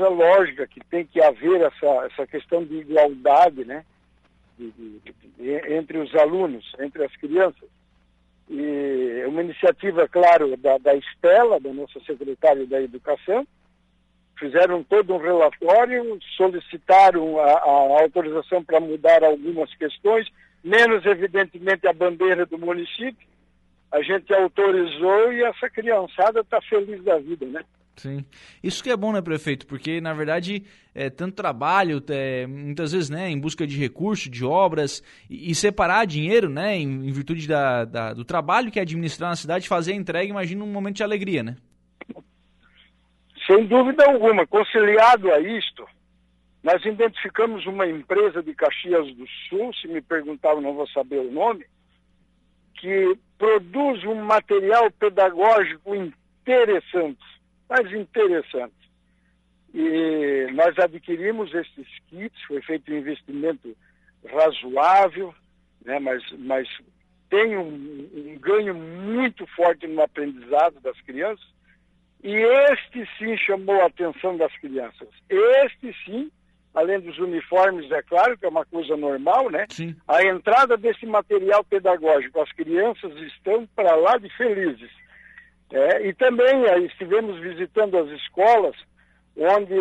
coisa lógica, que tem que haver essa, essa questão de igualdade, né? De, de, de, entre os alunos, entre as crianças. E uma iniciativa, claro, da, da Estela, da nossa secretária da Educação, fizeram todo um relatório, solicitaram a, a autorização para mudar algumas questões, menos evidentemente a bandeira do município. A gente autorizou e essa criançada está feliz da vida, né? Sim. Isso que é bom, né, prefeito? Porque, na verdade, é tanto trabalho, é, muitas vezes, né, em busca de recursos, de obras, e, e separar dinheiro, né, em, em virtude da, da, do trabalho que é administrar na cidade, fazer a entrega, imagina um momento de alegria, né? Sem dúvida alguma. Conciliado a isto, nós identificamos uma empresa de Caxias do Sul, se me perguntavam, não vou saber o nome, que produz um material pedagógico interessante, mas interessante. E nós adquirimos esses kits, foi feito um investimento razoável, né, mas, mas tem um, um ganho muito forte no aprendizado das crianças. E este sim chamou a atenção das crianças. Este sim além dos uniformes, é claro, que é uma coisa normal, né? Sim. A entrada desse material pedagógico, as crianças estão para lá de felizes. É, e também aí, estivemos visitando as escolas, onde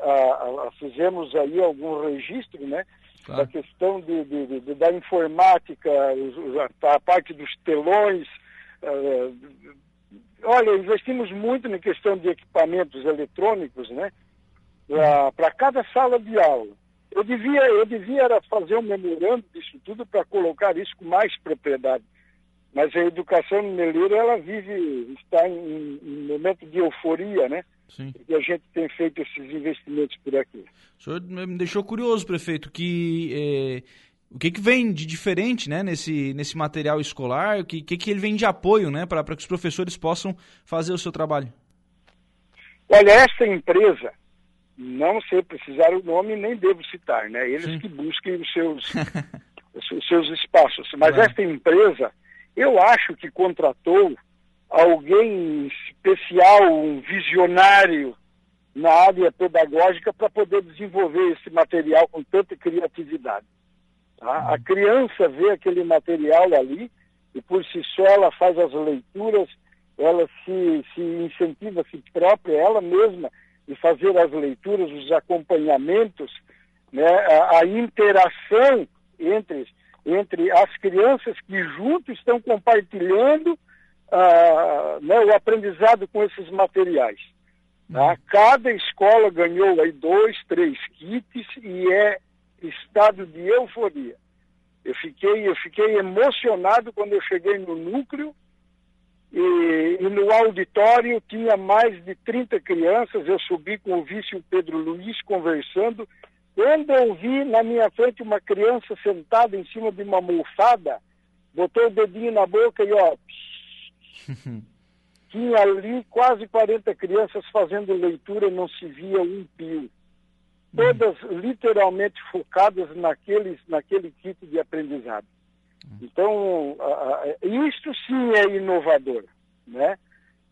a, a, fizemos aí algum registro, né? Claro. Da questão de, de, de, da informática, a, parte dos telões. Olha, investimos muito na questão de equipamentos eletrônicos, né? para cada sala de aula. Eu devia, eu devia fazer um memorando disso tudo para colocar isso com mais propriedade. Mas a educação mineleira, ela vive, está em, em momento de euforia, né? Sim. E a gente tem feito esses investimentos por aqui. O senhor me deixou curioso, prefeito, que é, o que, que vem de diferente né, nesse, nesse material escolar, o que, que, que ele vem de apoio né, para que os professores possam fazer o seu trabalho? Olha, essa empresa, não sei precisar o nome, nem devo citar, né? Eles Sim. que busquem os seus, os seus espaços. Mas esta empresa, eu acho que contratou alguém especial, um visionário na área pedagógica para poder desenvolver esse material com tanta criatividade. Tá? Uhum. A criança vê aquele material ali e por si só ela faz as leituras, ela se, se incentiva a si própria, ela mesma de fazer as leituras, os acompanhamentos, né, a, a interação entre, entre as crianças que juntos estão compartilhando uh, né, o aprendizado com esses materiais. Tá? Uhum. Cada escola ganhou aí dois, três kits e é estado de euforia. Eu fiquei, eu fiquei emocionado quando eu cheguei no núcleo e, e, no auditório tinha mais de 30 crianças. Eu subi com o vice o Pedro Luiz conversando. Quando eu vi na minha frente uma criança sentada em cima de uma almofada, botou o dedinho na boca e ó. tinha ali quase 40 crianças fazendo leitura, não se via um pio. Todas literalmente focadas naquele, naquele tipo de aprendizado. Então, isso sim é inovador, né?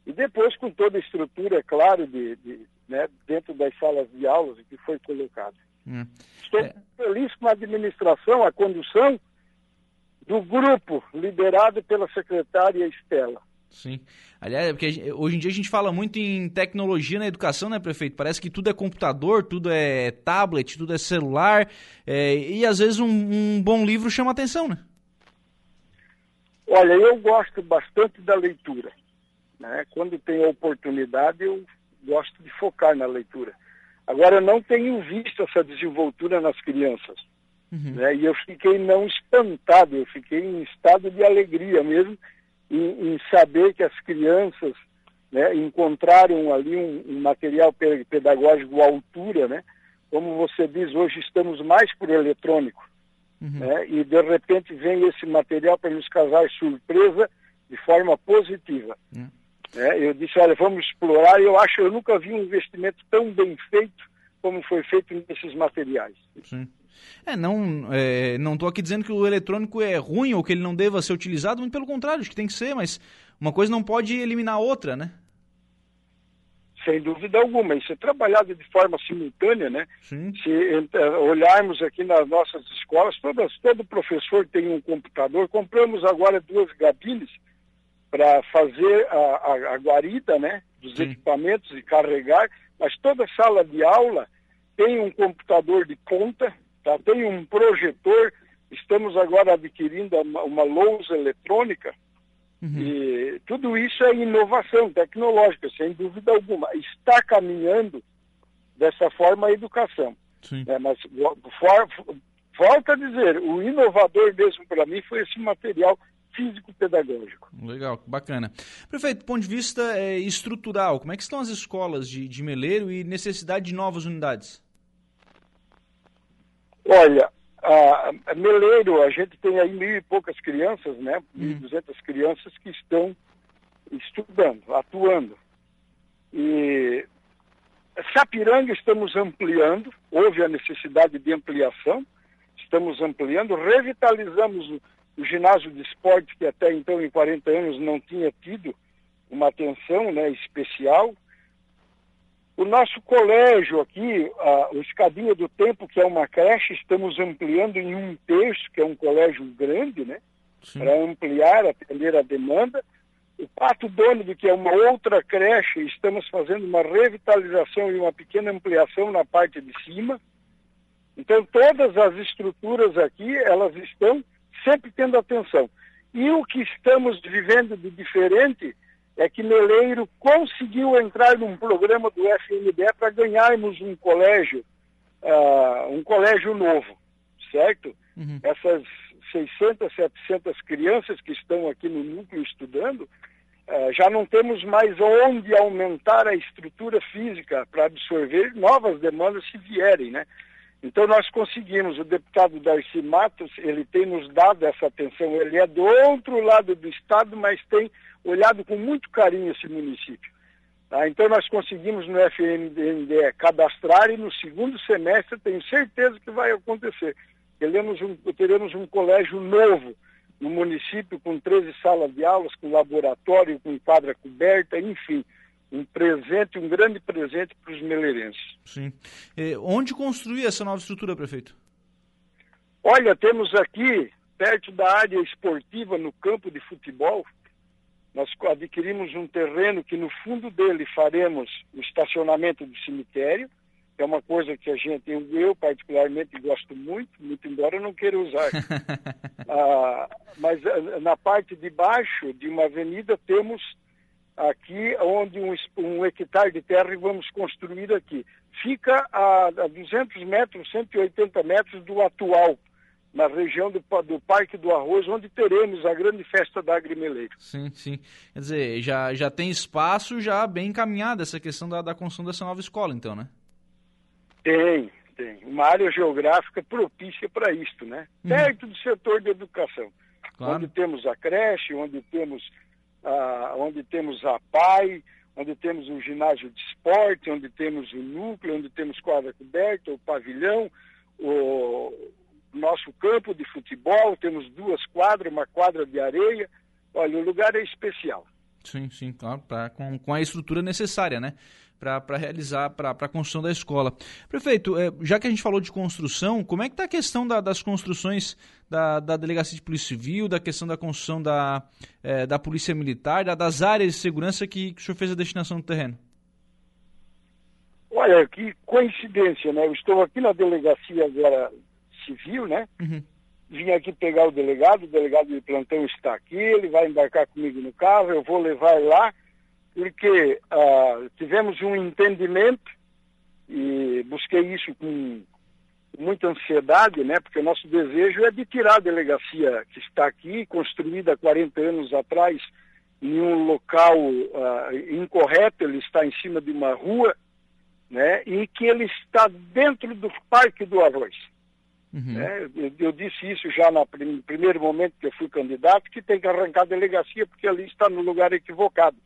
E depois com toda a estrutura, é claro, de, de né, dentro das salas de aulas que foi colocado. Hum. Estou é... feliz com a administração, a condução do grupo liderado pela secretária Estela. Sim. Aliás, porque hoje em dia a gente fala muito em tecnologia na educação, né, prefeito? Parece que tudo é computador, tudo é tablet, tudo é celular, é, e às vezes um, um bom livro chama atenção, né? Olha, eu gosto bastante da leitura. Né? Quando tenho a oportunidade, eu gosto de focar na leitura. Agora, eu não tenho visto essa desenvoltura nas crianças. Uhum. Né? E eu fiquei não espantado, eu fiquei em estado de alegria mesmo em, em saber que as crianças né, encontraram ali um, um, material pedagógico à altura, né? Como você diz, hoje estamos mais por eletrônico. Uhum. Né? E de repente vem esse material para nos causar surpresa de forma positiva. Uhum. Né? Eu disse, olha, vamos explorar. Eu acho, eu nunca vi um investimento tão bem feito como foi feito nesses materiais. Sim. É, não é, não estou aqui dizendo que o eletrônico é ruim ou que ele não deva ser utilizado, muito pelo contrário, acho que tem que ser, mas uma coisa não pode eliminar a outra, né? Sem dúvida alguma, isso é trabalhado de forma simultânea, né? Sim. Se olharmos aqui nas nossas escolas, todas, todo professor tem um computador. Compramos agora duas gabines para fazer a, a, a, guarida, né? Dos Sim. equipamentos e carregar, mas toda sala de aula tem um computador de ponta, tá? tem um projetor. Estamos agora adquirindo uma, uma lousa eletrônica Uhum. E tudo isso é inovação tecnológica, sem dúvida alguma. Está caminhando dessa forma a educação. É, mas for, volta a dizer, o inovador mesmo para mim foi esse material físico-pedagógico. Legal, bacana. Prefeito, do ponto de vista é, estrutural, como é que estão as escolas de, de Meleiro e necessidade de novas unidades? Olha, a, Meleiro, a gente tem aí mil e poucas crianças, né? Mil e duzentas crianças que estão estudando, atuando. E Sapiranga estamos ampliando, houve a necessidade de ampliação, estamos ampliando, revitalizamos o, o ginásio de esporte que até então em 40 anos não tinha tido uma atenção né, especial, o nosso colégio aqui, a, o Escadinha do Tempo, que é uma creche, estamos ampliando em um terço, que é um colégio grande, né? Para ampliar, atender a demanda. O Pato Dônido, que é uma outra creche, estamos fazendo uma revitalização e uma pequena ampliação na parte de cima. Então, todas as estruturas aqui, elas estão sempre tendo atenção. E o que estamos vivendo de diferente é que Meleiro conseguiu entrar num programa do FNDE para ganharmos um colégio, uh, um colégio novo, certo? Uhum. Essas 600, 700 crianças que estão aqui no núcleo estudando, uh, já não temos mais onde aumentar a estrutura física para absorver novas demandas se vierem, né? Então nós conseguimos, o deputado Darcy Matos, ele tem nos dado essa atenção, ele é do outro lado do estado, mas tem olhado com muito carinho esse município. Tá? Então nós conseguimos no FNDE cadastrar e no segundo semestre tenho certeza que vai acontecer. Teremos um, teremos um colégio novo no município com 13 salas de aulas, com laboratório, com quadra coberta, enfim. Um presente, um grande presente para os meleirenses. Sim. E onde construir essa nova estrutura, prefeito? Olha, temos aqui, perto da área esportiva, no campo de futebol, nós adquirimos um terreno que no fundo dele faremos o estacionamento do cemitério, que é uma coisa que a gente, eu particularmente gosto muito, muito embora eu não queira usar. ah, mas ah, na parte de baixo de uma avenida temos aqui onde um, um hectare de terra vamos construir aqui. Fica a, a 200 metros, 180 metros do atual na região do, do Parque do Arroz, onde teremos a grande festa da Agrimeleiro. Sim, sim. Quer dizer, já, já tem espaço já bem encaminhada essa questão da, da construção dessa nova escola, então, né? Tem, tem. Uma área geográfica propícia para isto, né? Uhum. Perto do setor de educação. Claro. Onde temos a creche, onde temos a, onde temos a PAI, onde temos um ginásio de esporte, onde temos o núcleo, onde temos quadra coberta, o pavilhão, o, nosso campo de futebol, temos duas quadras, uma quadra de areia. Olha, o lugar é especial. Sim, sim, claro, pra, com, com a estrutura necessária, né? Para realizar, para a construção da escola. Prefeito, é, já que a gente falou de construção, como é que está a questão da, das construções da, da Delegacia de Polícia Civil, da questão da construção da, é, da Polícia Militar, da, das áreas de segurança que, que o senhor fez a destinação do terreno? Olha, que coincidência, né? Eu estou aqui na delegacia agora civil, né? Uhum. Vim aqui pegar o delegado, o delegado de plantão está aqui, ele vai embarcar comigo no carro, eu vou levar lá, porque uh, tivemos um entendimento e busquei isso com muita ansiedade, né? Porque o nosso desejo é de tirar a delegacia que está aqui, construída há 40 anos atrás, em um local uh, incorreto, ele está em cima de uma rua, né? E que ele está dentro do Parque do Arroz. Uhum. Né? Eu, eu, disse isso já no prim, primeiro momento que eu fui candidato, que tem que arrancar a delegacia porque ali está no lugar equivocado.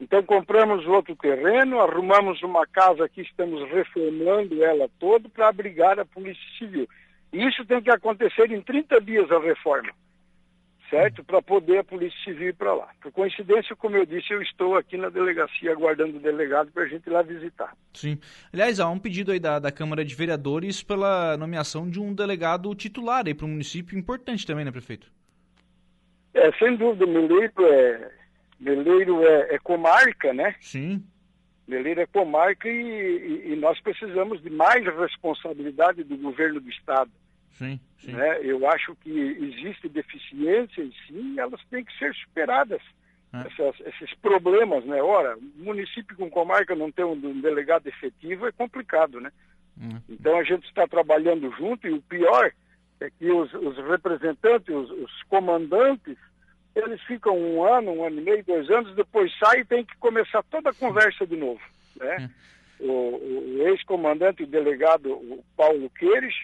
Então compramos outro terreno, arrumamos uma casa aqui, estamos reformando ela toda para abrigar a Polícia Civil. E isso tem que acontecer em 30 dias a reforma. certo? Para poder a Polícia Civil ir para lá. Por coincidência, como eu disse, eu estou aqui na delegacia aguardando o delegado para a gente ir lá visitar. Sim. Aliás, há um pedido aí da, da Câmara de Vereadores pela nomeação de um delegado titular aí para um município importante também, né, prefeito? É, sem dúvida, Meleiro é, Meleiro é, é comarca, né? Sim. Meleiro é comarca e, e, e nós precisamos de mais responsabilidade do governo do Estado Sim, sim. Né? Eu acho que existe deficiência e sim, elas têm que ser superadas. É. Essas, esses problemas, né? Ora, município com comarca não ter um, um delegado efetivo é complicado, né? Hum. Então a gente está trabalhando junto e o pior é que os, os representantes, os, os, comandantes, eles ficam um ano, um ano e meio, dois anos, depois saem e tem que começar toda a conversa de novo, né? O, o, o ex-comandante e delegado Paulo Queires,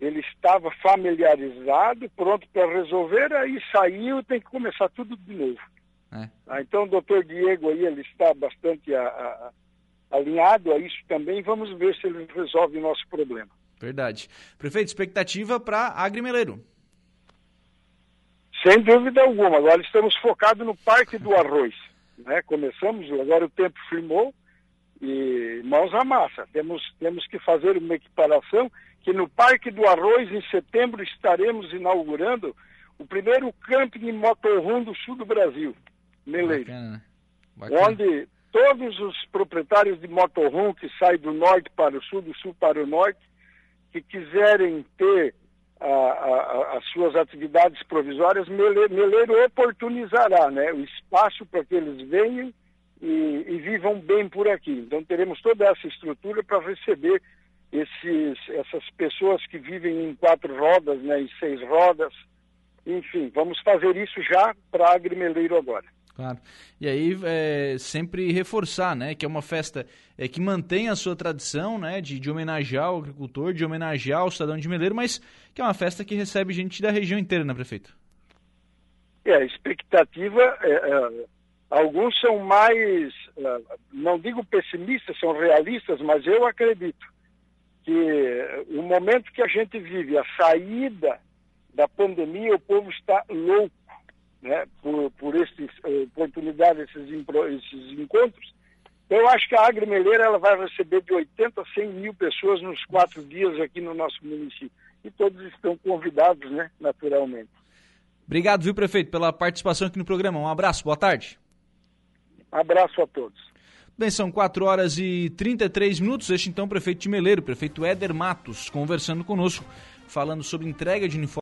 ele estava familiarizado, pronto para resolver, aí saiu, tem que começar tudo de novo. É. Ah, então o doutor Diego aí, ele está bastante a, a, alinhado a isso também, vamos ver se ele resolve o nosso problema. Verdade. Prefeito, expectativa para Agrimeleiro? Sem dúvida alguma, agora estamos focados no Parque do Arroz. Né? Começamos, agora o tempo firmou, e mãos à massa. Temos, temos que fazer uma equiparação que no Parque do Arroz, em setembro, estaremos inaugurando o primeiro camping motorhome do sul do Brasil, Meleiro. Bacana, Bacana. Onde todos os proprietários de motorhome que saem do norte para o sul, do sul para o norte, que quiserem ter a, a, as suas atividades provisórias, Meleiro, oportunizará né, o espaço para que eles venham e, e, vivam bem por aqui. Então teremos toda essa estrutura para receber esses, essas pessoas que vivem em quatro rodas, né, em seis rodas. Enfim, vamos fazer isso já para Agrimeleiro agora. Claro. E aí é, sempre reforçar, né, que é uma festa é, que mantém a sua tradição, né, de, de homenagear o agricultor, de homenagear o cidadão de Meleiro, mas que é uma festa que recebe gente da região inteira, né, prefeito? É, a expectativa é, é Alguns são mais, eh, não digo pessimistas, são realistas, mas eu acredito que o momento que a gente vive, a saída da pandemia, o povo está louco né, por, por essas oportunidades, esses, esses encontros. Eu acho que a Agrimeleira ela vai receber de 80 a 100 mil pessoas nos quatro dias aqui no nosso município. E todos estão convidados, né, naturalmente. Obrigado, viu, prefeito, pela participação aqui no programa. Um abraço, boa tarde. Abraço a todos. Bem, são 4 horas e 33 minutos. Este então, prefeito de Meleiro, prefeito Éder Matos, conversando conosco, falando sobre entrega de uniforme.